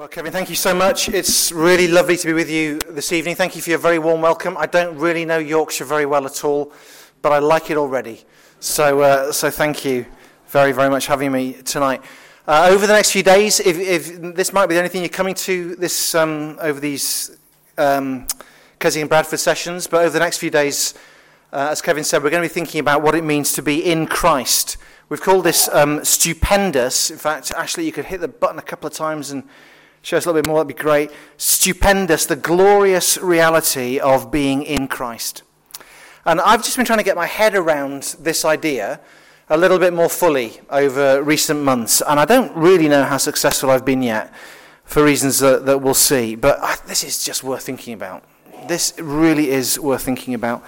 Well, Kevin, thank you so much. It's really lovely to be with you this evening. Thank you for your very warm welcome. I don't really know Yorkshire very well at all, but I like it already. So, uh, so thank you very, very much for having me tonight. Uh, over the next few days, if, if, this might be the only thing you're coming to this um, over these um, Keswick and Bradford sessions, but over the next few days, uh, as Kevin said, we're going to be thinking about what it means to be in Christ. We've called this um, stupendous. In fact, actually, you could hit the button a couple of times and show us a little bit more. That'd be great. Stupendous, the glorious reality of being in Christ. And I've just been trying to get my head around this idea a little bit more fully over recent months, and I don't really know how successful I've been yet for reasons that, that we'll see. But I, this is just worth thinking about. This really is worth thinking about.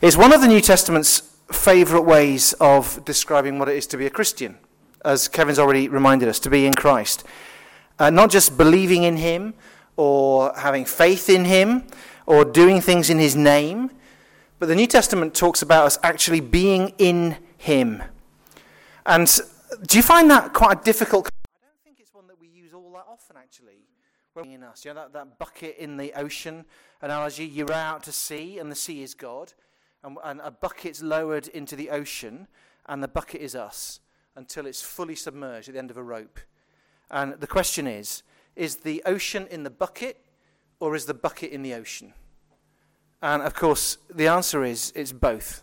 It's one of the New Testament's favourite ways of describing what it is to be a Christian, as Kevin's already reminded us, to be in Christ. Uh, not just believing in Him or having faith in Him or doing things in His name, but the New Testament talks about us actually being in Him. And do you find that quite a difficult? I don't think it's one that we use all that often, actually. In us, you know that, that bucket in the ocean analogy. You're out to sea, and the sea is God and, and a bucket's lowered into the ocean, and the bucket is us until it's fully submerged at the end of a rope. And the question is is the ocean in the bucket, or is the bucket in the ocean? And of course, the answer is it's both.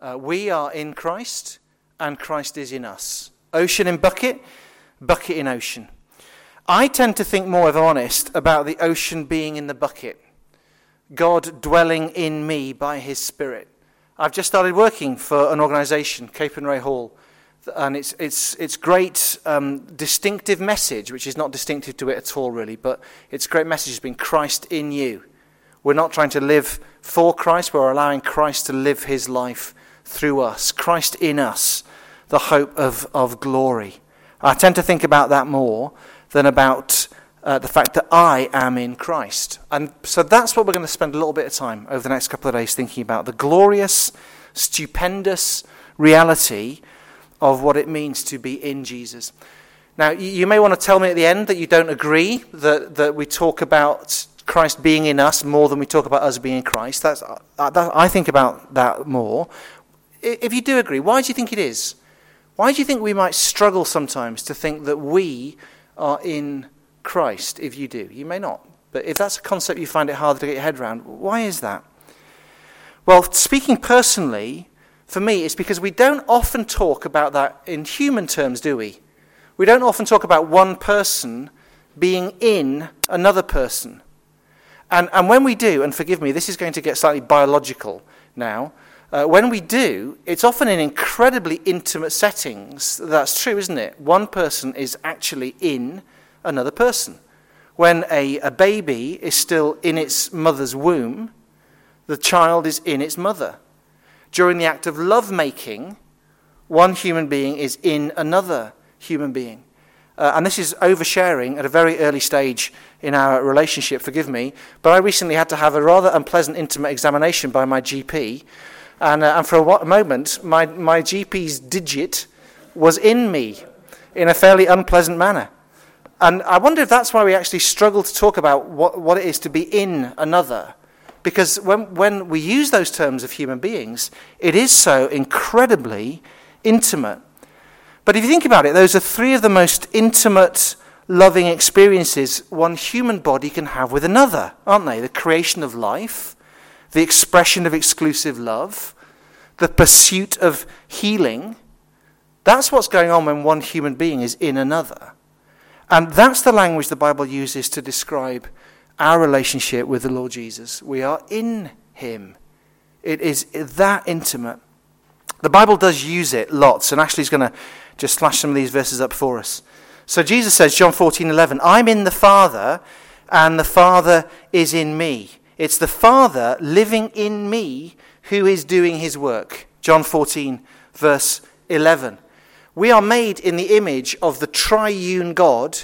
Uh, we are in Christ, and Christ is in us. Ocean in bucket, bucket in ocean. I tend to think more, I'm honest, about the ocean being in the bucket God dwelling in me by his Spirit. I've just started working for an organization, Capernwray Hall, and it's, it's, it's great um, distinctive message, which is not distinctive to it at all, really, but its great message has been Christ in you. We're not trying to live for Christ, we're allowing Christ to live his life through us. Christ in us, the hope of, of glory. I tend to think about that more than about uh, the fact that I am in Christ. And so that's what we're going to spend a little bit of time over the next couple of days thinking about the glorious, stupendous reality of what it means to be in Jesus. Now, you may want to tell me at the end that you don't agree that, that we talk about Christ being in us more than we talk about us being in Christ. That's, uh, that, I think about that more. If you do agree, why do you think it is? Why do you think we might struggle sometimes to think that we are in Christ if you do. You may not. But if that's a concept you find it harder to get your head around, why is that? Well, speaking personally, for me, it's because we don't often talk about that in human terms, do we? We don't often talk about one person being in another person. And, and when we do, and forgive me, this is going to get slightly biological now. Uh, when we do, it's often in incredibly intimate settings. That's true, isn't it? One person is actually in another person. When a, a baby is still in its mother's womb, the child is in its mother. During the act of love making, one human being is in another human being. Uh, and this is oversharing at a very early stage in our relationship, forgive me. But I recently had to have a rather unpleasant intimate examination by my GP. And, uh, and for a, a moment, my, my GP's digit was in me in a fairly unpleasant manner. And I wonder if that's why we actually struggle to talk about what, what it is to be in another. Because when, when we use those terms of human beings, it is so incredibly intimate. But if you think about it, those are three of the most intimate, loving experiences one human body can have with another, aren't they? The creation of life, the expression of exclusive love, the pursuit of healing. That's what's going on when one human being is in another. And that's the language the Bible uses to describe our relationship with the Lord Jesus. We are in Him, it is that intimate. The Bible does use it lots, and Ashley's going to just flash some of these verses up for us. So Jesus says, John 14 11, I'm in the Father, and the Father is in me. It's the Father living in me who is doing his work. John 14, verse 11. We are made in the image of the triune God,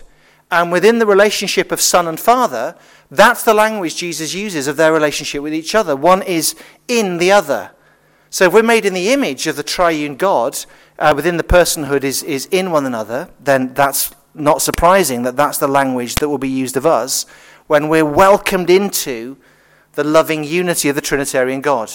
and within the relationship of Son and Father, that's the language Jesus uses of their relationship with each other. One is in the other. So if we're made in the image of the triune God, uh, within the personhood is, is in one another, then that's not surprising that that's the language that will be used of us when we're welcomed into the loving unity of the Trinitarian God.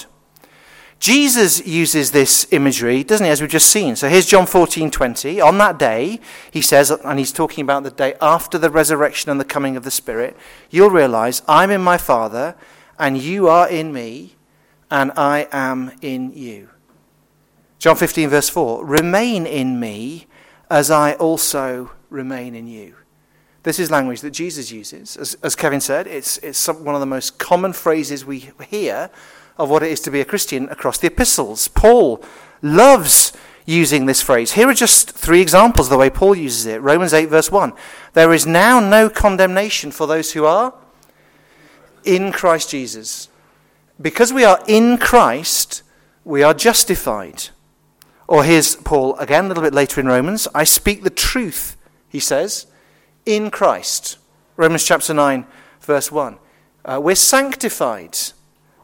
Jesus uses this imagery, doesn't he, as we've just seen. So here's John 14 20. On that day, he says, and he's talking about the day after the resurrection and the coming of the Spirit, you'll realize I'm in my Father, and you are in me, and I am in you. John 15, verse 4 Remain in me, as I also remain in you. This is language that Jesus uses. As, as Kevin said, it's, it's some, one of the most common phrases we hear of what it is to be a Christian across the epistles. Paul loves using this phrase. Here are just three examples of the way Paul uses it. Romans 8, verse 1. There is now no condemnation for those who are in Christ Jesus. Because we are in Christ, we are justified. Or here's Paul again a little bit later in Romans. I speak the truth, he says, in Christ. Romans chapter 9, verse 1. Uh, we're sanctified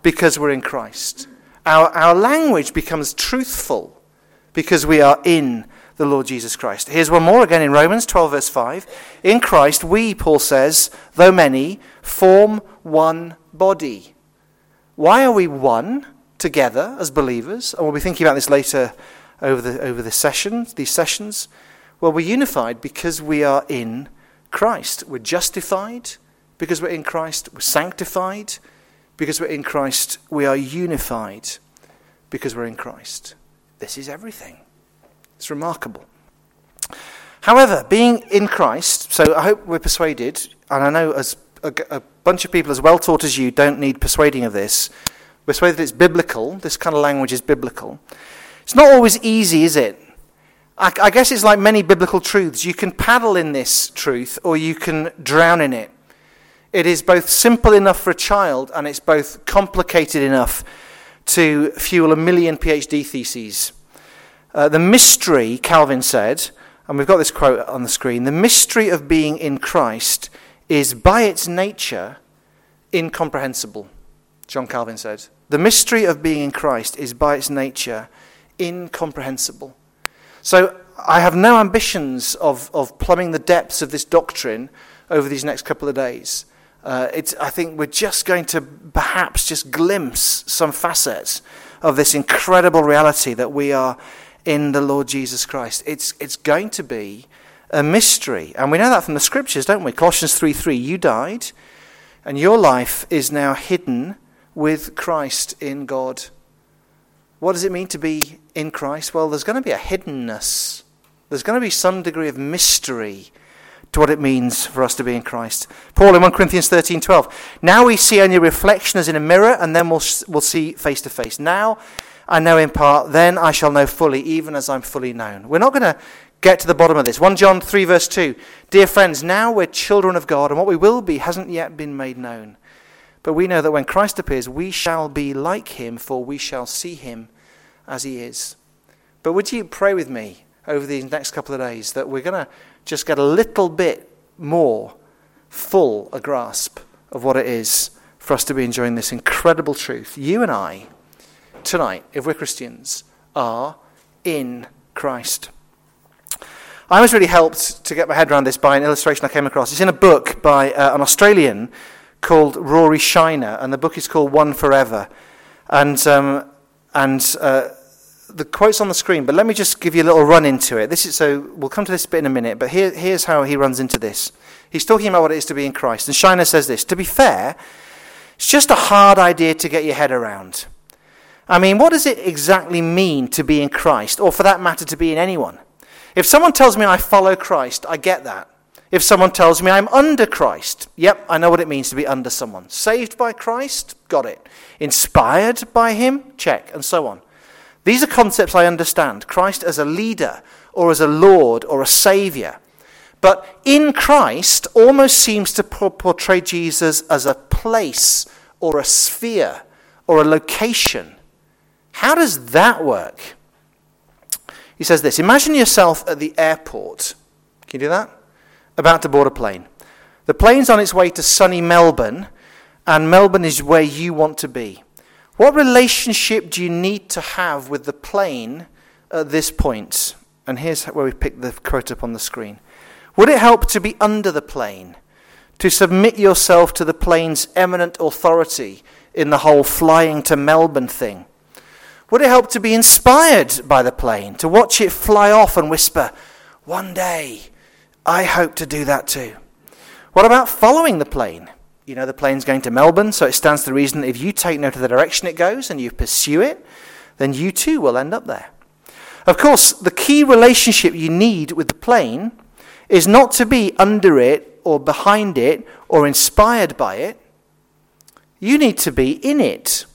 because we're in Christ. Our, our language becomes truthful because we are in the Lord Jesus Christ. Here's one more again in Romans 12, verse 5. In Christ, we, Paul says, though many, form one body. Why are we one together as believers? And we'll be thinking about this later over the, over the sessions, these sessions. Well, we're unified because we are in Christ. We're justified because we're in Christ. We're sanctified because we're in Christ, we are unified because we're in Christ. This is everything. It's remarkable. However, being in Christ, so I hope we're persuaded, and I know as a, a bunch of people as well taught as you don't need persuading of this, persuaded that it's biblical, this kind of language is biblical. It's not always easy, is it? I, I guess it's like many biblical truths. You can paddle in this truth or you can drown in it. It is both simple enough for a child and it's both complicated enough to fuel a million PhD theses. Uh, the mystery, Calvin said, and we've got this quote on the screen the mystery of being in Christ is by its nature incomprehensible, John Calvin said. The mystery of being in Christ is by its nature incomprehensible. So I have no ambitions of, of plumbing the depths of this doctrine over these next couple of days. Uh, I think we're just going to perhaps just glimpse some facets of this incredible reality that we are in the Lord Jesus Christ. It's, it's going to be a mystery. And we know that from the scriptures, don't we? Colossians 3 3, you died, and your life is now hidden with Christ in God. What does it mean to be in Christ? Well, there's going to be a hiddenness, there's going to be some degree of mystery to what it means for us to be in Christ. Paul in 1 Corinthians 13 12. Now we see only reflection as in a mirror, and then we'll, we'll see face to face. Now I know in part, then I shall know fully, even as I'm fully known. We're not going to get to the bottom of this. 1 John 3, verse 2. Dear friends, now we're children of God, and what we will be hasn't yet been made known. But we know that when Christ appears, we shall be like him, for we shall see him as he is. But would you pray with me over these next couple of days that we're going to just get a little bit more full a grasp of what it is for us to be enjoying this incredible truth. You and I, tonight, if we're Christians, are in Christ. I was really helped to get my head around this by an illustration I came across. It's in a book by uh, an Australian called Rory Shiner, and the book is called One Forever. And, um, and uh, the quote's on the screen, but let me just give you a little run into it. This is so we'll come to this bit in a minute, but here, here's how he runs into this. He's talking about what it is to be in Christ, and Shiner says this: To be fair, it's just a hard idea to get your head around. I mean, what does it exactly mean to be in Christ, or for that matter, to be in anyone? If someone tells me I follow Christ, I get that. If someone tells me I'm under Christ, yep, I know what it means to be under someone. Saved by Christ, got it. Inspired by Him, check, and so on. These are concepts I understand Christ as a leader, or as a Lord, or a Savior. But in Christ almost seems to portray Jesus as a place, or a sphere, or a location. How does that work? He says this Imagine yourself at the airport. Can you do that? About to board a plane. The plane's on its way to sunny Melbourne, and Melbourne is where you want to be. What relationship do you need to have with the plane at this point? And here's where we pick the quote up on the screen. Would it help to be under the plane? To submit yourself to the plane's eminent authority in the whole flying to Melbourne thing? Would it help to be inspired by the plane? To watch it fly off and whisper, One day, I hope to do that too? What about following the plane? You know, the plane's going to Melbourne, so it stands to reason that if you take note of the direction it goes and you pursue it, then you too will end up there. Of course, the key relationship you need with the plane is not to be under it or behind it or inspired by it. You need to be in it.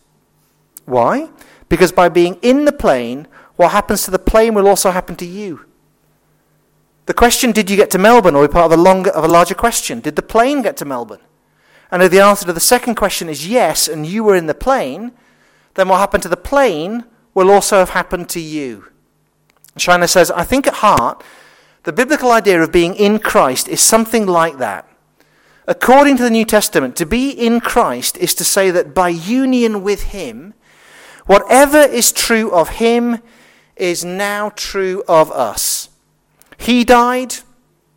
Why? Because by being in the plane, what happens to the plane will also happen to you. The question, did you get to Melbourne, or be part of a, longer, of a larger question? Did the plane get to Melbourne? And if the answer to the second question is yes, and you were in the plane, then what happened to the plane will also have happened to you. Shiner says, I think at heart, the biblical idea of being in Christ is something like that. According to the New Testament, to be in Christ is to say that by union with Him, whatever is true of Him is now true of us. He died,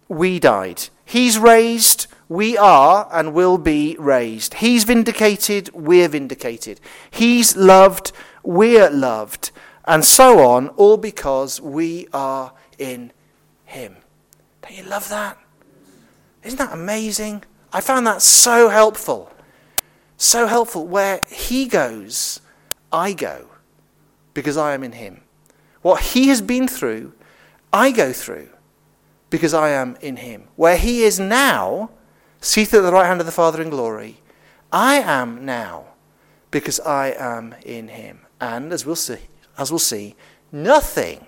we died. He's raised, we are and will be raised. He's vindicated, we're vindicated. He's loved, we're loved. And so on, all because we are in Him. Don't you love that? Isn't that amazing? I found that so helpful. So helpful. Where He goes, I go because I am in Him. What He has been through, I go through because I am in Him. Where He is now, seated at the right hand of the Father in glory, I am now because I am in Him. And as we'll see, as we'll see, nothing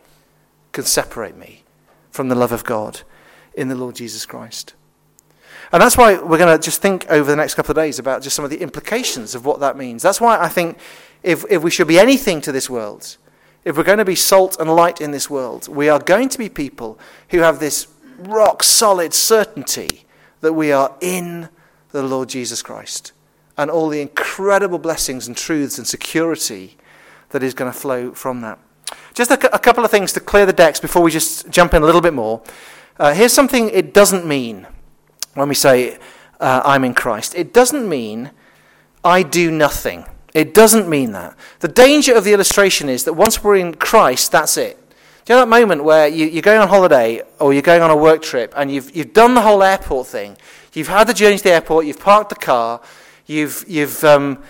can separate me from the love of God in the Lord Jesus Christ. And that's why we're going to just think over the next couple of days about just some of the implications of what that means. That's why I think if, if we should be anything to this world, if we're going to be salt and light in this world, we are going to be people who have this rock solid certainty that we are in the Lord Jesus Christ and all the incredible blessings and truths and security that is going to flow from that. Just a, a couple of things to clear the decks before we just jump in a little bit more. Uh, here's something it doesn't mean when we say, uh, I'm in Christ. It doesn't mean I do nothing. It doesn't mean that. The danger of the illustration is that once we're in Christ, that's it. Do you know that moment where you, are going on holiday or you're going on a work trip and you've, you've done the whole airport thing? You've had the journey to the airport, you've parked the car, you've, you've, um,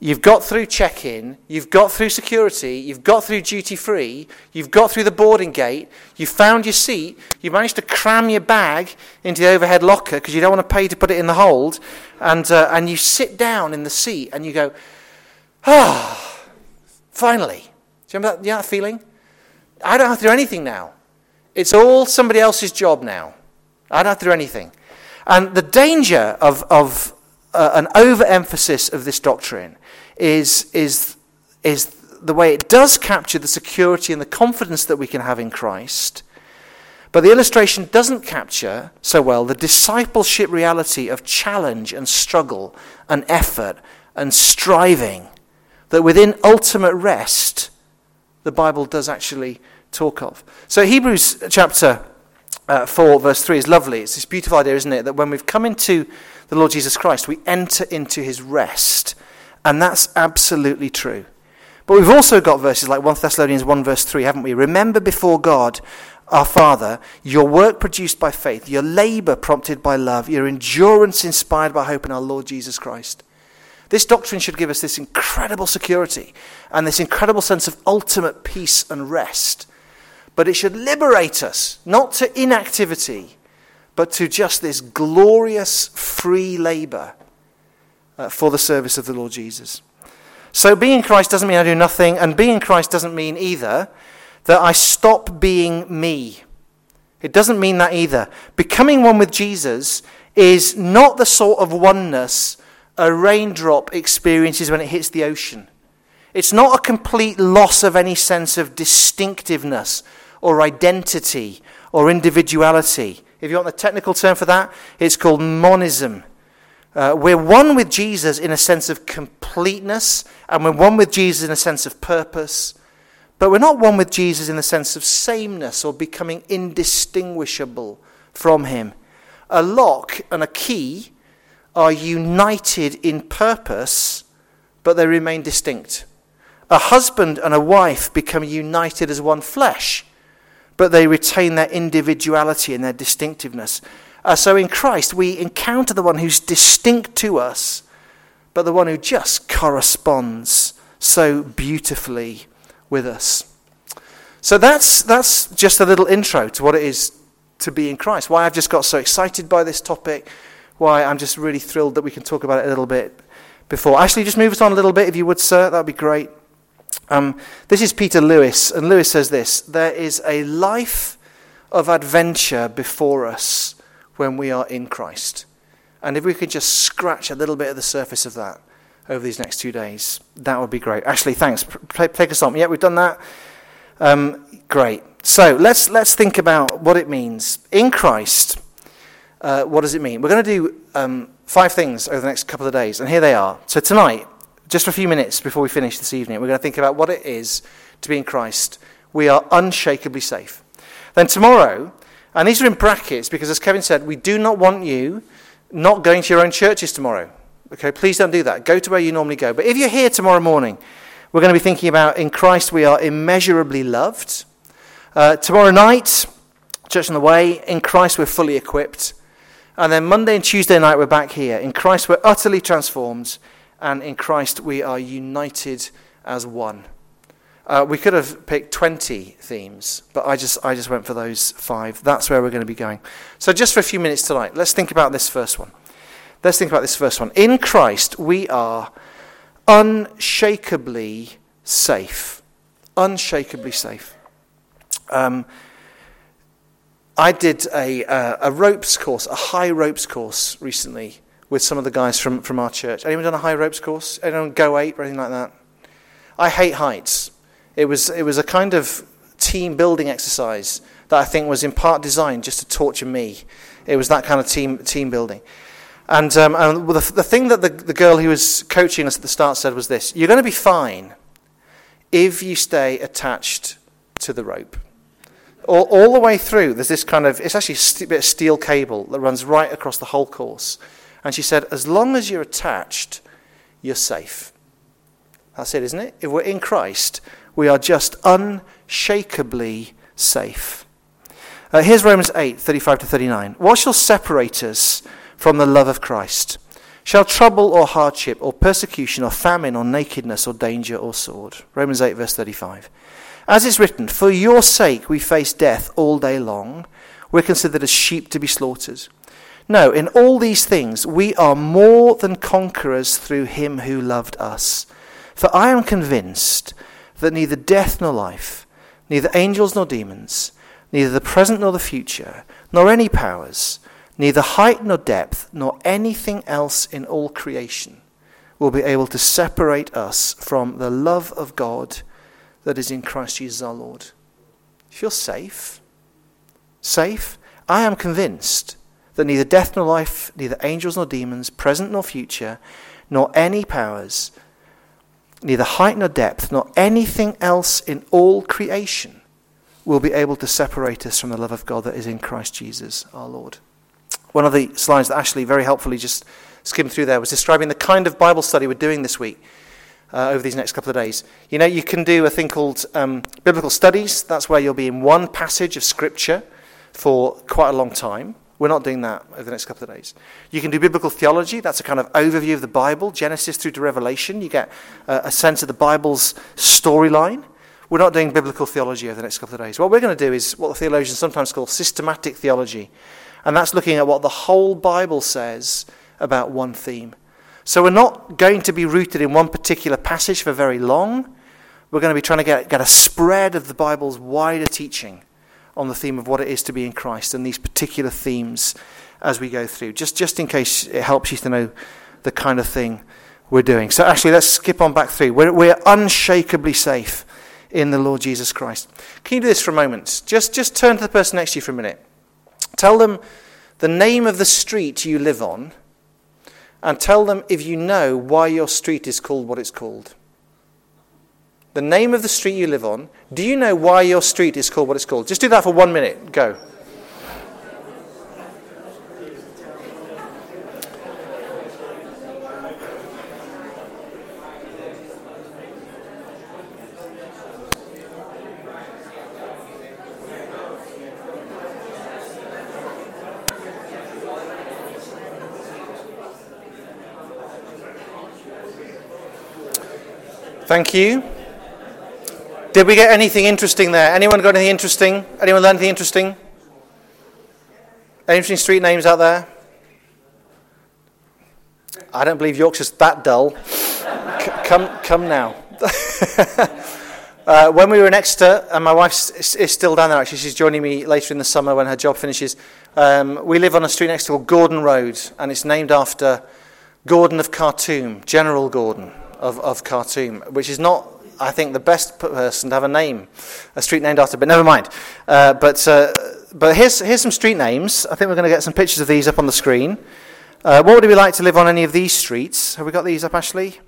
you've got through check in, you've got through security, you've got through duty free, you've got through the boarding gate, you've found your seat, you've managed to cram your bag into the overhead locker because you don't want to pay to put it in the hold, and, uh, and you sit down in the seat and you go, ah, finally. Do you remember that, know that feeling? I don't have to do anything now. It's all somebody else's job now. I don't have to do anything. And the danger of, of uh, an overemphasis of this doctrine is, is, is the way it does capture the security and the confidence that we can have in Christ. But the illustration doesn't capture so well the discipleship reality of challenge and struggle and effort and striving that within ultimate rest, the Bible does actually talk of. So, Hebrews chapter uh, 4, verse 3 is lovely. It's this beautiful idea, isn't it? That when we've come into the Lord Jesus Christ, we enter into his rest. And that's absolutely true. But we've also got verses like 1 Thessalonians 1, verse 3, haven't we? Remember before God, our Father, your work produced by faith, your labor prompted by love, your endurance inspired by hope in our Lord Jesus Christ. This doctrine should give us this incredible security and this incredible sense of ultimate peace and rest but it should liberate us, not to inactivity, but to just this glorious free labor uh, for the service of the Lord Jesus. So, being in Christ doesn't mean I do nothing, and being in Christ doesn't mean either that I stop being me. It doesn't mean that either. Becoming one with Jesus is not the sort of oneness a raindrop experiences when it hits the ocean. It's not a complete loss of any sense of distinctiveness or identity or individuality. If you want the technical term for that, it's called monism. Uh, we're one with Jesus in a sense of completeness, and we're one with Jesus in a sense of purpose. But we're not one with Jesus in the sense of sameness or becoming indistinguishable from him. A lock and a key are united in purpose, but they remain distinct. A husband and a wife become united as one flesh, but they retain their individuality and their distinctiveness. Uh, so in Christ, we encounter the one who's distinct to us, but the one who just corresponds so beautifully with us. So that's, that's just a little intro to what it is to be in Christ. Why I've just got so excited by this topic, why I'm just really thrilled that we can talk about it a little bit before. Actually, just move us on a little bit, if you would, sir. That would be great. Um, this is Peter Lewis, and Lewis says this There is a life of adventure before us when we are in Christ. And if we could just scratch a little bit of the surface of that over these next two days, that would be great. Ashley, thanks. Take us on. Yeah, we've done that. Um, great. So let's, let's think about what it means. In Christ, uh, what does it mean? We're going to do um, five things over the next couple of days, and here they are. So tonight, just for a few minutes before we finish this evening, we're going to think about what it is to be in Christ. We are unshakably safe. Then tomorrow, and these are in brackets because, as Kevin said, we do not want you not going to your own churches tomorrow. Okay, please don't do that. Go to where you normally go. But if you're here tomorrow morning, we're going to be thinking about in Christ we are immeasurably loved. Uh, tomorrow night, Church on the Way, in Christ we're fully equipped. And then Monday and Tuesday night we're back here. In Christ we're utterly transformed. And in Christ we are united as one. Uh, we could have picked 20 themes, but I just, I just went for those five. That's where we're going to be going. So, just for a few minutes tonight, let's think about this first one. Let's think about this first one. In Christ, we are unshakably safe. Unshakably safe. Um, I did a, uh, a ropes course, a high ropes course recently with some of the guys from, from our church. Anyone done a high ropes course? Anyone Go Ape or anything like that? I hate heights. It was, it was a kind of team building exercise that I think was in part designed just to torture me. It was that kind of team, team building. And, um, and the, the thing that the, the girl who was coaching us at the start said was this You're going to be fine if you stay attached to the rope. All, all the way through, there's this kind of, it's actually a bit of steel cable that runs right across the whole course. And she said, As long as you're attached, you're safe. That's it, isn't it? If we're in Christ, we are just unshakably safe. Uh, here's Romans 8, 35 to 39. What shall separate us from the love of Christ? Shall trouble or hardship or persecution or famine or nakedness or danger or sword? Romans 8, verse 35. As is written, For your sake we face death all day long. We're considered as sheep to be slaughtered. No, in all these things we are more than conquerors through him who loved us. For I am convinced that neither death nor life, neither angels nor demons, neither the present nor the future, nor any powers, Neither height nor depth, nor anything else in all creation will be able to separate us from the love of God that is in Christ Jesus our Lord. Feel safe? Safe? I am convinced that neither death nor life, neither angels nor demons, present nor future, nor any powers, neither height nor depth, nor anything else in all creation will be able to separate us from the love of God that is in Christ Jesus our Lord. One of the slides that Ashley very helpfully just skimmed through there was describing the kind of Bible study we're doing this week. Uh, over these next couple of days. You know, you can do a thing called um, biblical studies. That's where you'll be in one passage of Scripture for quite a long time. We're not doing that over the next couple of days. You can do biblical theology. That's a kind of overview of the Bible, Genesis through to Revelation. You get uh, a sense of the Bible's storyline. We're not doing biblical theology over the next couple of days. What we're going to do is what the theologians sometimes call systematic theology. And that's looking at what the whole Bible says about one theme. So we're not going to be rooted in one particular passage for very long. We're going to be trying to get, get a spread of the Bible's wider teaching on the theme of what it is to be in Christ and these particular themes as we go through, just, just in case it helps you to know the kind of thing we're doing. So, actually, let's skip on back through. We're, we're unshakably safe in the Lord Jesus Christ. Can you do this for a moment? Just, just turn to the person next to you for a minute. Tell them the name of the street you live on and tell them if you know why your street is called what it's called. The name of the street you live on. Do you know why your street is called what it's called? Just do that for one minute. Go. Thank you. Did we get anything interesting there? Anyone got anything interesting? Anyone learn anything interesting? Any interesting street names out there? I don't believe Yorkshire's that dull. C- come, come now. uh, when we were in Exeter, and my wife is still down there actually, she's joining me later in the summer when her job finishes. Um, we live on a street next to called Gordon Road, and it's named after Gordon of Khartoum, General Gordon of, of Khartoum, which is not, I think, the best person to have a name, a street named after, but never mind. Uh, but uh, but here's, here's some street names. I think we're going to get some pictures of these up on the screen. Uh, what would it be like to live on any of these streets? Have we got these up, Ashley?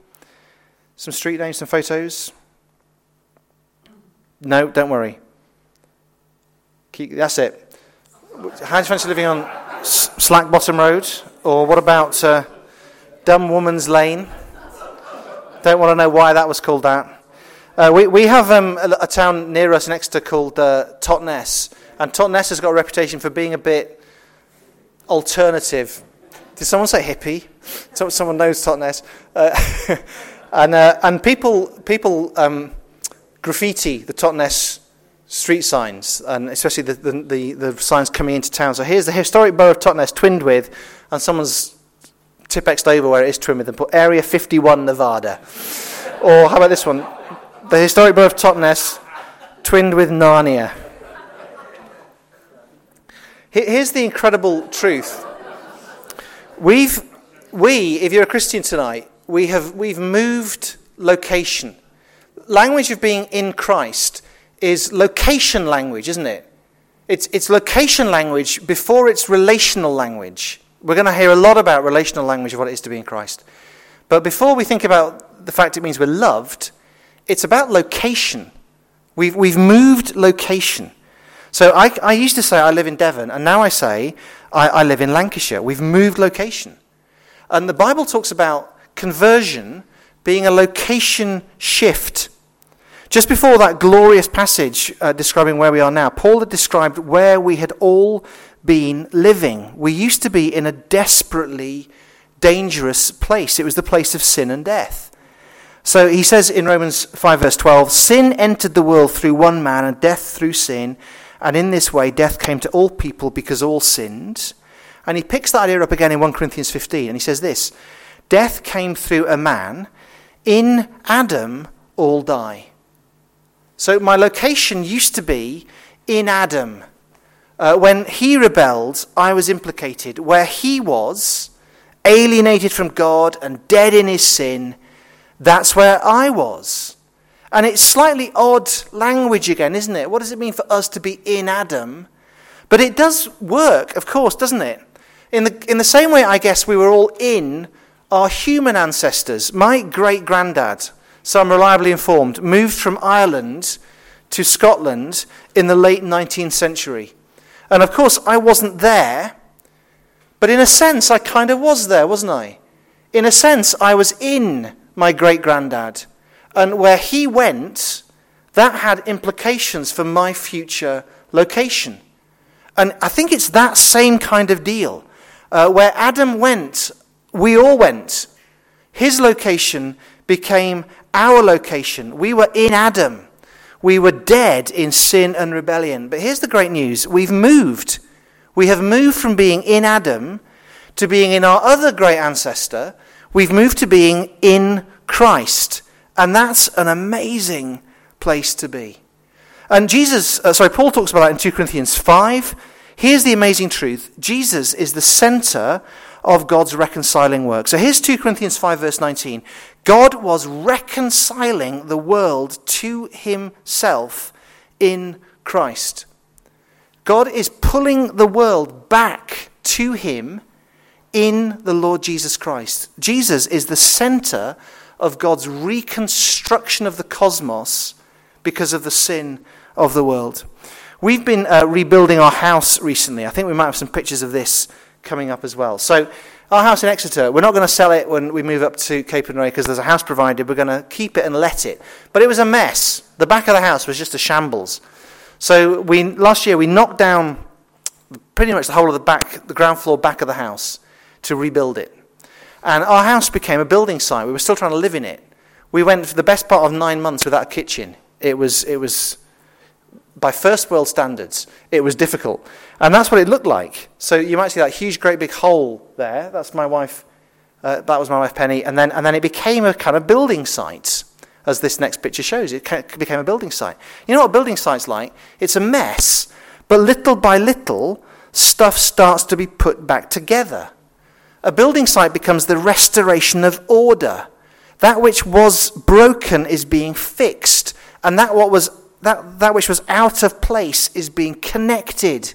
Some street names, some photos? No, don't worry. Keep, that's it. How do you fancy living on Slack Bottom Road? Or what about uh, Dumb Woman's Lane? Don't want to know why that was called that. Uh, we, we have um, a, a, town near us in Exeter called uh, Totnes, and Totnes has got a reputation for being a bit alternative. Did someone say hippie? Someone knows Totnes. Uh, and, uh, and people, people um, graffiti the Totnes street signs, and especially the, the, the, the, signs coming into town. So here's the historic borough of Totnes twinned with, and someone's Tipexed over where it is trimmed and put Area 51 Nevada. or how about this one? The historic borough of Totnes, twinned with Narnia. Here's the incredible truth. We've, we, if you're a Christian tonight, we have, we've moved location. Language of being in Christ is location language, isn't it? It's, it's location language before it's relational language. We're going to hear a lot about relational language of what it is to be in Christ. But before we think about the fact it means we're loved, it's about location. We've, we've moved location. So I, I used to say I live in Devon, and now I say I, I live in Lancashire. We've moved location. And the Bible talks about conversion being a location shift. Just before that glorious passage uh, describing where we are now, Paul had described where we had all been living. We used to be in a desperately dangerous place. It was the place of sin and death. So he says in Romans 5, verse 12 Sin entered the world through one man, and death through sin. And in this way, death came to all people because all sinned. And he picks that idea up again in 1 Corinthians 15, and he says this Death came through a man. In Adam, all die. So my location used to be in Adam. Uh, when he rebelled, I was implicated. Where he was, alienated from God and dead in his sin, that's where I was. And it's slightly odd language again, isn't it? What does it mean for us to be in Adam? But it does work, of course, doesn't it? In the, in the same way, I guess, we were all in our human ancestors. My great granddad, so I'm reliably informed, moved from Ireland to Scotland in the late 19th century. And of course, I wasn't there, but in a sense, I kind of was there, wasn't I? In a sense, I was in my great granddad. And where he went, that had implications for my future location. And I think it's that same kind of deal. Uh, where Adam went, we all went. His location became our location. We were in Adam. We were dead in sin and rebellion. But here's the great news we've moved. We have moved from being in Adam to being in our other great ancestor. We've moved to being in Christ. And that's an amazing place to be. And Jesus, uh, sorry, Paul talks about that in 2 Corinthians 5. Here's the amazing truth Jesus is the center of God's reconciling work. So here's 2 Corinthians 5, verse 19. God was reconciling the world to himself in Christ. God is pulling the world back to him in the Lord Jesus Christ. Jesus is the center of God's reconstruction of the cosmos because of the sin of the world. We've been uh, rebuilding our house recently. I think we might have some pictures of this coming up as well. So, our house in Exeter, we're not going to sell it when we move up to Capernwray because there's a house provided. We're going to keep it and let it. But it was a mess. The back of the house was just a shambles. So we last year we knocked down pretty much the whole of the back, the ground floor back of the house to rebuild it. And our house became a building site. We were still trying to live in it. We went for the best part of nine months without a kitchen. It was, it was by first world standards, it was difficult. And that's what it looked like. So you might see that huge, great big hole there. That's my wife. Uh, that was my wife Penny. And then, and then it became a kind of building site, as this next picture shows. It became a building site. You know what a building site's like? It's a mess, but little by little, stuff starts to be put back together. A building site becomes the restoration of order. That which was broken is being fixed, and that what was that, that which was out of place is being connected.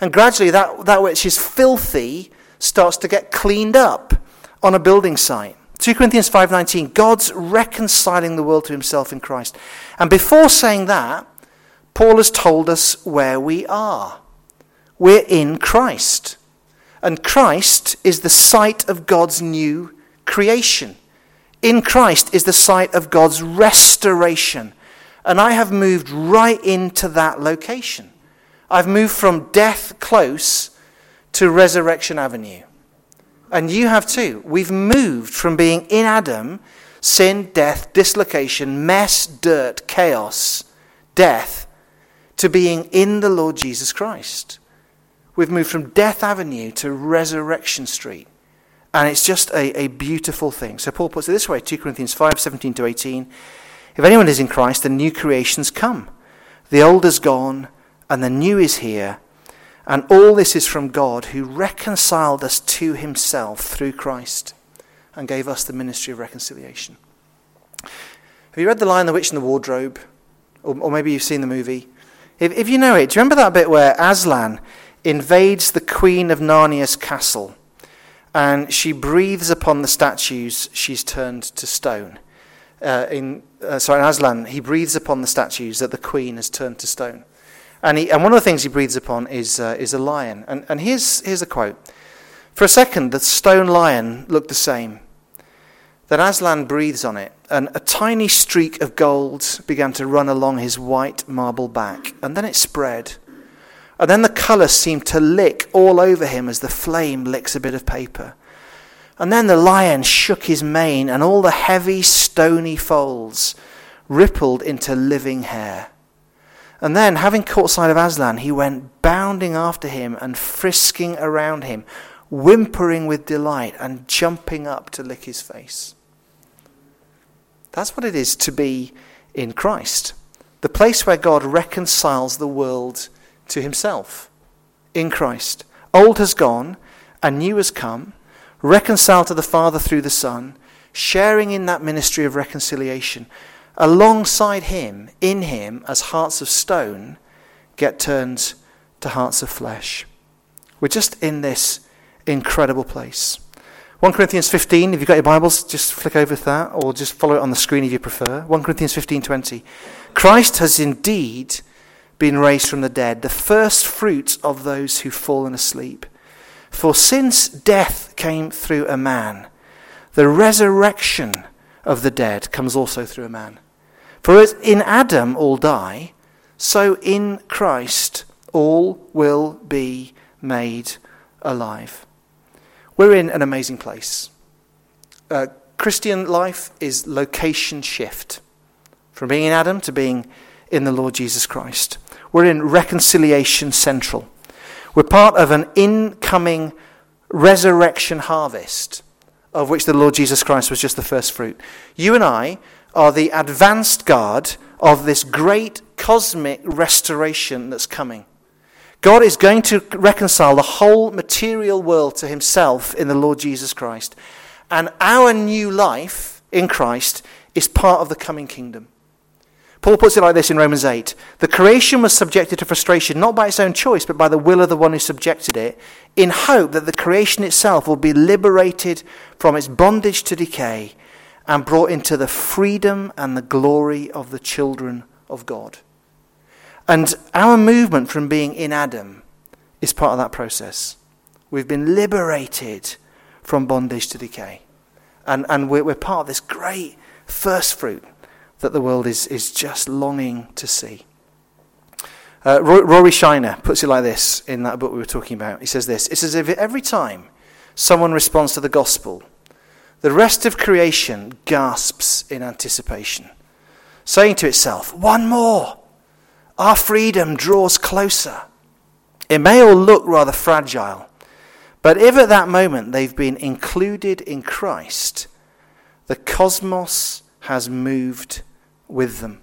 And gradually, that, that which is filthy starts to get cleaned up on a building site. 2 Corinthians 5:19 God's reconciling the world to himself in Christ. And before saying that, Paul has told us where we are. We're in Christ. And Christ is the site of God's new creation. In Christ is the site of God's restoration. And I have moved right into that location. I've moved from death close to resurrection avenue. And you have too. We've moved from being in Adam, sin, death, dislocation, mess, dirt, chaos, death, to being in the Lord Jesus Christ. We've moved from Death Avenue to Resurrection Street. And it's just a, a beautiful thing. So Paul puts it this way 2 Corinthians 5 17 to 18. If anyone is in Christ, the new creation's come. The old is gone, and the new is here. And all this is from God, who reconciled us to himself through Christ and gave us the ministry of reconciliation. Have you read The Lion, the Witch, and the Wardrobe? Or, or maybe you've seen the movie. If, if you know it, do you remember that bit where Aslan invades the Queen of Narnia's castle and she breathes upon the statues she's turned to stone? uh, in uh, sorry, Aslan, he breathes upon the statues that the queen has turned to stone. And, he, and one of the things he breathes upon is, uh, is a lion. And, and here's, here's a quote. For a second, the stone lion looked the same. Then Aslan breathes on it, and a tiny streak of gold began to run along his white marble back. And then it spread. And then the colour seemed to lick all over him as the flame licks a bit of paper. And then the lion shook his mane, and all the heavy, stony folds rippled into living hair. And then, having caught sight of Aslan, he went bounding after him and frisking around him, whimpering with delight and jumping up to lick his face. That's what it is to be in Christ, the place where God reconciles the world to himself. In Christ. Old has gone, and new has come reconciled to the Father through the Son, sharing in that ministry of reconciliation. Alongside Him, in Him, as hearts of stone get turned to hearts of flesh. We're just in this incredible place. 1 Corinthians 15, if you've got your Bibles, just flick over to that, or just follow it on the screen if you prefer. 1 Corinthians 15 20. Christ has indeed been raised from the dead, the first of those who've fallen asleep. For since death came through a man, the resurrection of the dead comes also through a man. For as in Adam all die, so in Christ all will be made alive. We're in an amazing place. Uh, Christian life is location shift from being in Adam to being in the Lord Jesus Christ. We're in reconciliation central. We're part of an incoming resurrection harvest of which the Lord Jesus Christ was just the first fruit. You and I are the advanced guard of this great cosmic restoration that's coming. God is going to reconcile the whole material world to himself in the Lord Jesus Christ. And our new life in Christ is part of the coming kingdom. Paul puts it like this in Romans 8 The creation was subjected to frustration not by its own choice, but by the will of the one who subjected it, in hope that the creation itself will be liberated from its bondage to decay and brought into the freedom and the glory of the children of God. And our movement from being in Adam is part of that process. We've been liberated from bondage to decay. And, and we're, we're part of this great first fruit that the world is, is just longing to see. Uh, Rory Shiner puts it like this in that book we were talking about. He says this It's as if every time someone responds to the gospel, the rest of creation gasps in anticipation, saying to itself, One more! Our freedom draws closer. It may all look rather fragile, but if at that moment they've been included in Christ, the cosmos has moved with them.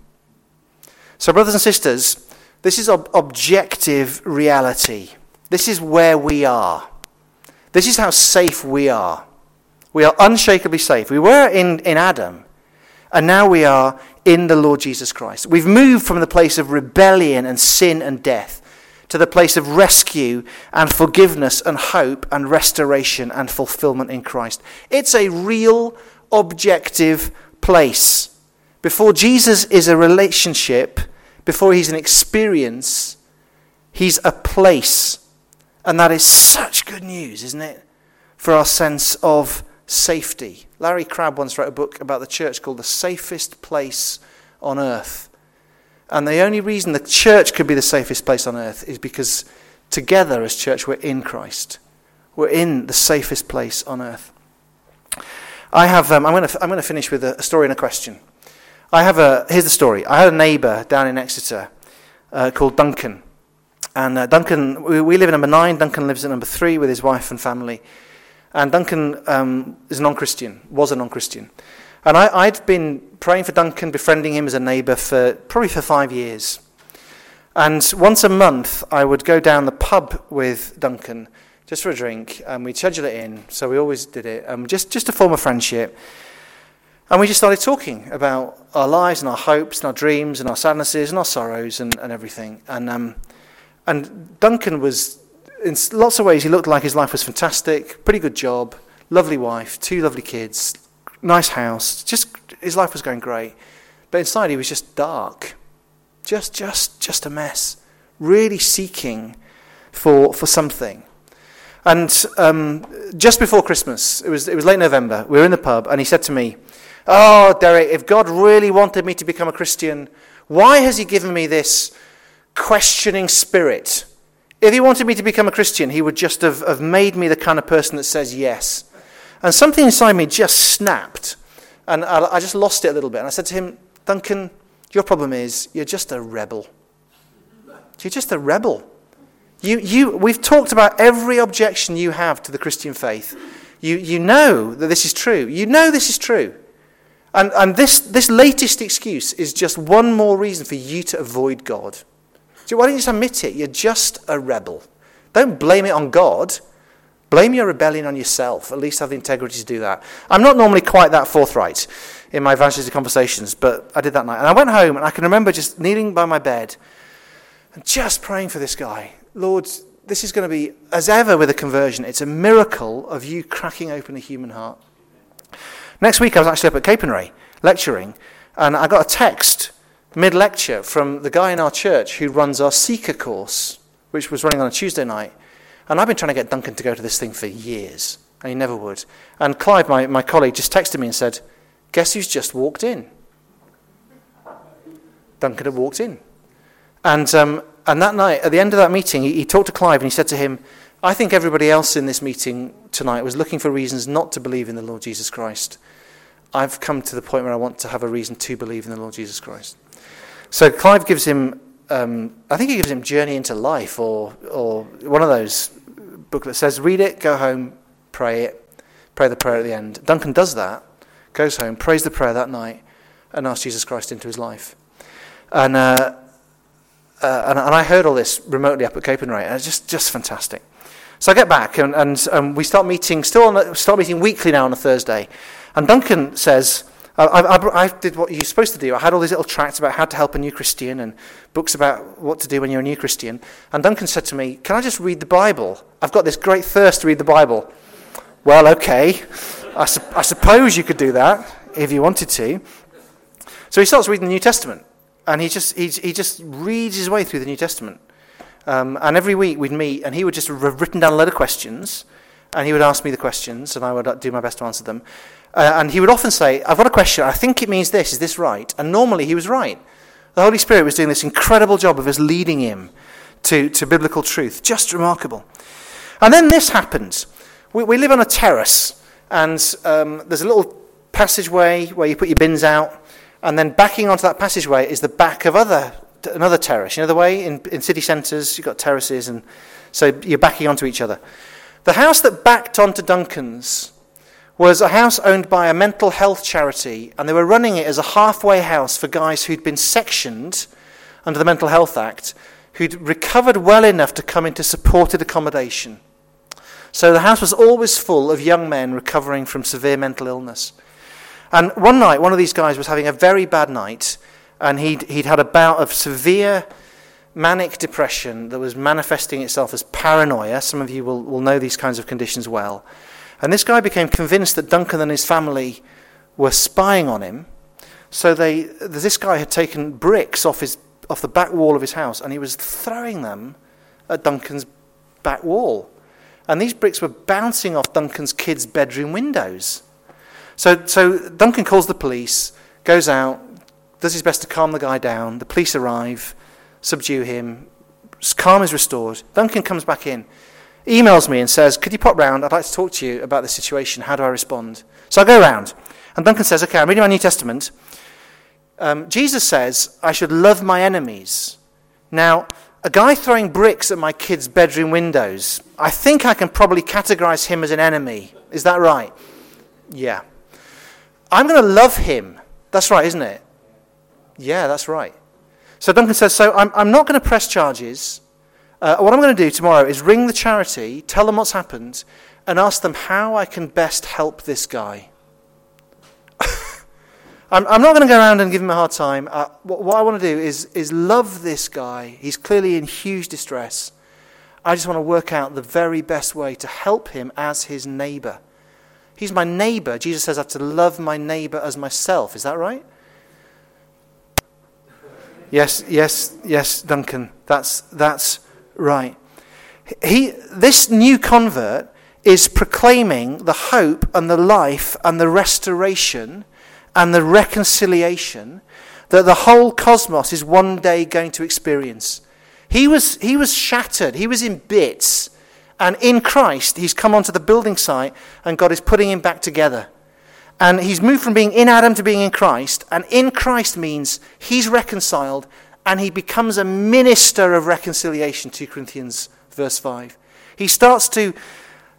So, brothers and sisters, this is ob- objective reality. This is where we are. This is how safe we are. We are unshakably safe. We were in, in Adam, and now we are in the Lord Jesus Christ. We've moved from the place of rebellion and sin and death to the place of rescue and forgiveness and hope and restoration and fulfillment in Christ. It's a real, objective place. Before Jesus is a relationship, before he's an experience, he's a place. And that is such good news, isn't it? For our sense of safety. Larry Crabb once wrote a book about the church called The Safest Place on Earth. And the only reason the church could be the safest place on earth is because together as church we're in Christ. We're in the safest place on earth. I have, um, I'm going to finish with a, a, story and a question. I have a, here's the story. I had a neighbour down in Exeter uh, called Duncan. And uh, Duncan, we, we live in number nine. Duncan lives at number three with his wife and family. And Duncan um, is a non Christian, was a non Christian. And I, had been praying for Duncan, befriending him as a neighbour for probably for five years. And once a month, I would go down the pub with Duncan just for a drink, and we'd schedule it in. So we always did it, um, just, just to form a friendship. And we just started talking about our lives and our hopes and our dreams and our sadnesses and our sorrows and, and everything. And, um, and Duncan was in lots of ways, he looked like his life was fantastic, pretty good job, lovely wife, two lovely kids, nice house. Just his life was going great, but inside he was just dark, just just just a mess. Really seeking for for something. And um, just before Christmas, it was it was late November. We were in the pub, and he said to me, "Oh, Derek, if God really wanted me to become a Christian, why has He given me this questioning spirit?" If he wanted me to become a Christian, he would just have, have made me the kind of person that says yes. And something inside me just snapped. And I, I just lost it a little bit. And I said to him, Duncan, your problem is you're just a rebel. You're just a rebel. You, you, we've talked about every objection you have to the Christian faith. You, you know that this is true. You know this is true. And, and this, this latest excuse is just one more reason for you to avoid God. So why don't you just admit it? You're just a rebel. Don't blame it on God. Blame your rebellion on yourself. At least have the integrity to do that. I'm not normally quite that forthright in my evangelistic conversations, but I did that night. And I went home and I can remember just kneeling by my bed and just praying for this guy. Lord, this is going to be, as ever with a conversion, it's a miracle of you cracking open a human heart. Next week, I was actually up at Capernwray lecturing, and I got a text mid lecture from the guy in our church who runs our Seeker course, which was running on a Tuesday night. And I've been trying to get Duncan to go to this thing for years, and he never would. And Clive, my, my colleague, just texted me and said, Guess who's just walked in? Duncan had walked in. And, um, and that night, at the end of that meeting, he, he talked to Clive and he said to him, I think everybody else in this meeting tonight was looking for reasons not to believe in the Lord Jesus Christ. I've come to the point where I want to have a reason to believe in the Lord Jesus Christ. So Clive gives him, um, I think he gives him Journey into Life or, or one of those booklets. Says, read it, go home, pray it, pray the prayer at the end. Duncan does that, goes home, prays the prayer that night, and asks Jesus Christ into his life. And, uh, uh, and, and, I heard all this remotely up at Capernwray, and it's just, just fantastic. So I get back, and, and we start meeting, still on, start meeting weekly now on a Thursday. And Duncan says, I, I, I, did what you're supposed to do. I had all these little tracts about how to help a new Christian and books about what to do when you're a new Christian. And Duncan said to me, Can I just read the Bible? I've got this great thirst to read the Bible. Well, okay. I, su- I suppose you could do that if you wanted to. So he starts reading the New Testament. And he just, he, he just reads his way through the New Testament. Um, and every week we'd meet, and he would just have written down a load of questions. And he would ask me the questions, and I would do my best to answer them. Uh, and he would often say, I've got a question. I think it means this. Is this right? And normally he was right. The Holy Spirit was doing this incredible job of us leading him to, to biblical truth. Just remarkable. And then this happens. We, we live on a terrace And um, there's a little passageway where you put your bins out, and then backing onto that passageway is the back of other another terrace. You know the way in, in city centres you've got terraces, and so you're backing onto each other. The house that backed onto Duncan's was a house owned by a mental health charity, and they were running it as a halfway house for guys who'd been sectioned under the Mental Health Act, who'd recovered well enough to come into supported accommodation. So the house was always full of young men recovering from severe mental illness. And one night, one of these guys was having a very bad night, and he'd, he'd had a bout of severe manic depression that was manifesting itself as paranoia. Some of you will, will know these kinds of conditions well. And this guy became convinced that Duncan and his family were spying on him. So they, this guy had taken bricks off, his, off the back wall of his house and he was throwing them at Duncan's back wall. And these bricks were bouncing off Duncan's kids' bedroom windows. So, so Duncan calls the police, goes out, does his best to calm the guy down. The police arrive, subdue him, calm is restored. Duncan comes back in emails me and says, Could you pop round? I'd like to talk to you about the situation. How do I respond? So I go round. And Duncan says, Okay, I'm reading my New Testament. Um, Jesus says, I should love my enemies. Now, a guy throwing bricks at my kid's bedroom windows, I think I can probably categorize him as an enemy. Is that right? Yeah. I'm going to love him. That's right, isn't it? Yeah, that's right. So Duncan says, So I'm, I'm not going to press charges. Uh, what I'm going to do tomorrow is ring the charity, tell them what's happened, and ask them how I can best help this guy. I'm, I'm, not going to go around and give him a hard time. Uh, what, what I want to do is, is love this guy. He's clearly in huge distress. I just want to work out the very best way to help him as his neighbor. He's my neighbor. Jesus says I have to love my neighbor as myself. Is that right? Yes, yes, yes, Duncan. That's, that's right. He, this new convert is proclaiming the hope and the life and the restoration and the reconciliation that the whole cosmos is one day going to experience. He was, he was shattered, he was in bits. And in Christ, he's come onto the building site and God is putting him back together. And he's moved from being in Adam to being in Christ. And in Christ means he's reconciled and he becomes a minister of reconciliation, 2 Corinthians verse 5. He starts to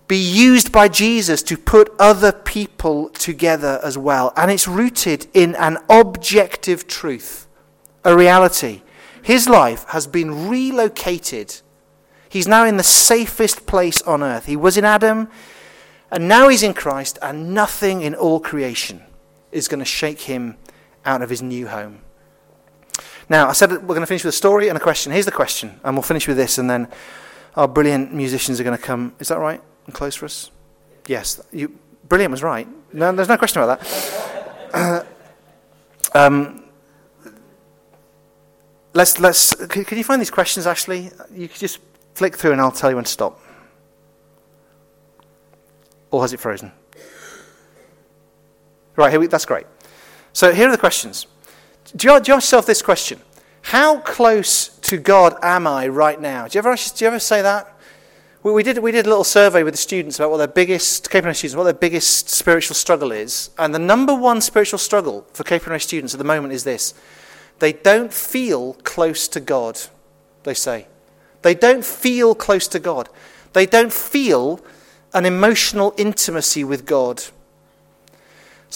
be used by Jesus to put other people together as well. And it's rooted in an objective truth, a reality. His life has been relocated. He's now in the safest place on earth. He was in Adam, and now he's in Christ, and nothing in all creation is going to shake him out of his new home. Now, I said we're going to finish with a story and a question. Here's the question, and we'll finish with this, and then our brilliant musicians are going to come. Is that right? And close for us? Yes. You, brilliant was right. No, there's no question about that. um, let's, let's, can, can you find these questions, Ashley? You can just flick through and I'll tell you when to stop. Or has it frozen? Right, here we, that's great. So here are the questions. Do you, ask yourself this question? How close to God am I right now? Do you ever, do you ever say that? We, we, did, we did a little survey with the students about what their biggest, Cape students, what their biggest spiritual struggle is. And the number one spiritual struggle for Cape students at the moment is this. They don't feel close to God, they say. They don't feel close to God. They don't feel an emotional intimacy with God.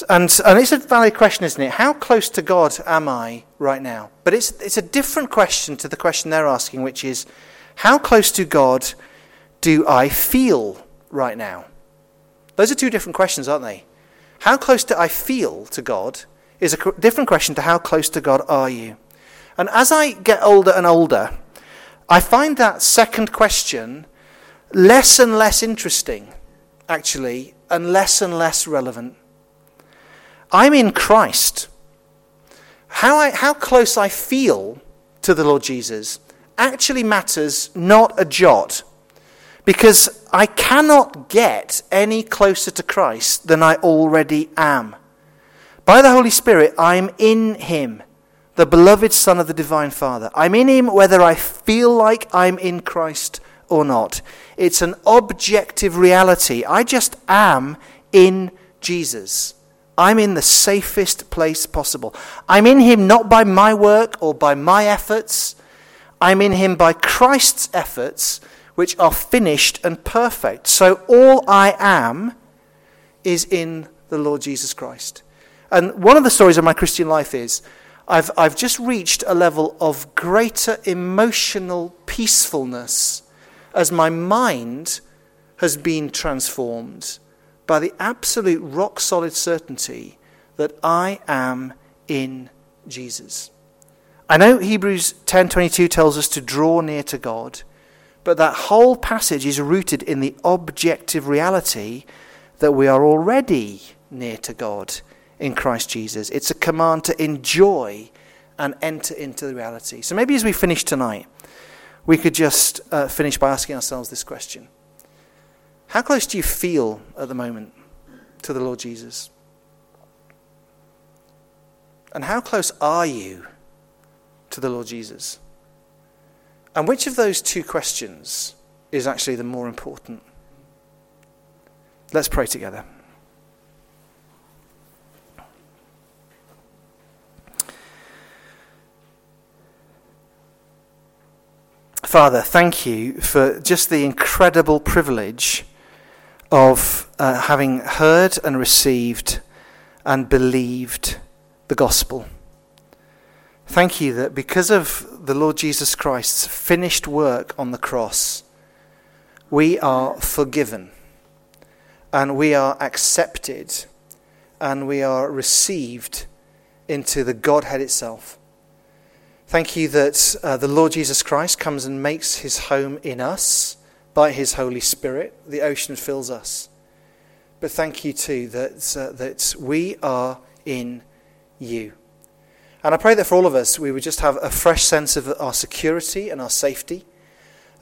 And, and it's a valid question, isn't it? How close to God am I right now? But it's, it's a different question to the question they're asking, which is, how close to God do I feel right now? Those are two different questions, aren't they? How close do I feel to God is a different question to how close to God are you? And as I get older and older, I find that second question less and less interesting, actually, and less and less relevant. I'm in Christ. How, I, how close I feel to the Lord Jesus actually matters not a jot because I cannot get any closer to Christ than I already am. By the Holy Spirit, I'm in Him, the beloved Son of the Divine Father. I'm in Him whether I feel like I'm in Christ or not. It's an objective reality. I just am in Jesus. I'm in the safest place possible. I'm in him not by my work or by my efforts. I'm in him by Christ's efforts, which are finished and perfect. So all I am is in the Lord Jesus Christ. And one of the stories of my Christian life is I've, I've just reached a level of greater emotional peacefulness as my mind has been transformed by the absolute rock solid certainty that I am in Jesus. I know Hebrews 10:22 tells us to draw near to God, but that whole passage is rooted in the objective reality that we are already near to God in Christ Jesus. It's a command to enjoy and enter into the reality. So maybe as we finish tonight, we could just uh, finish by asking ourselves this question How close do you feel at the moment to the Lord Jesus? And how close are you to the Lord Jesus? And which of those two questions is actually the more important? Let's pray together. Father, thank you for just the incredible privilege of uh, having heard and received and believed the gospel. Thank you that because of the Lord Jesus Christ's finished work on the cross, we are forgiven and we are accepted and we are received into the Godhead itself. Thank you that uh, the Lord Jesus Christ comes and makes his home in us by his Holy Spirit. The ocean fills us. But thank you too that, uh, that we are in you. And I pray that for all of us, we would just have a fresh sense of our security and our safety,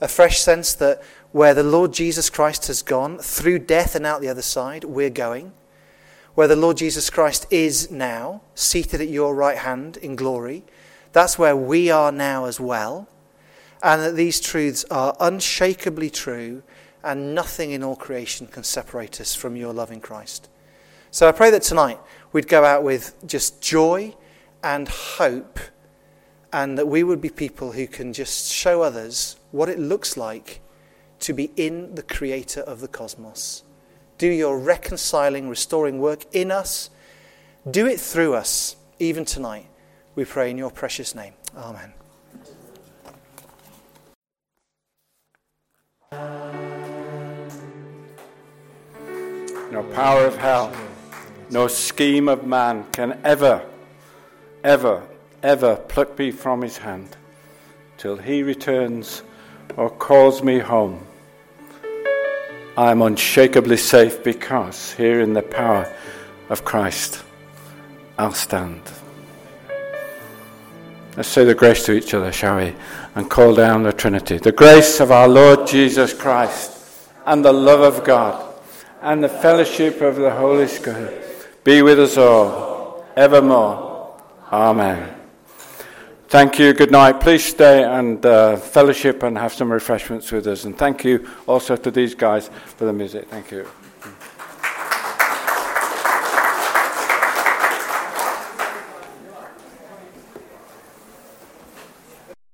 a fresh sense that where the Lord Jesus Christ has gone, through death and out the other side, we're going. Where the Lord Jesus Christ is now, seated at your right hand in glory, that's where we are now as well. And that these truths are unshakably true, and nothing in all creation can separate us from your loving Christ. So I pray that tonight we'd go out with just joy and hope, and that we would be people who can just show others what it looks like to be in the Creator of the cosmos. Do your reconciling, restoring work in us. Do it through us, even tonight. We pray in your precious name. Amen. No power of hell, no scheme of man can ever, ever, ever pluck me from his hand till he returns or calls me home. I am unshakably safe because here in the power of Christ I'll stand. Let's say the grace to each other, shall we? And call down the Trinity. The grace of our Lord Jesus Christ and the love of God and the fellowship of the Holy Spirit be with us all evermore. Amen. Thank you. Good night. Please stay and uh, fellowship and have some refreshments with us. And thank you also to these guys for the music. Thank you.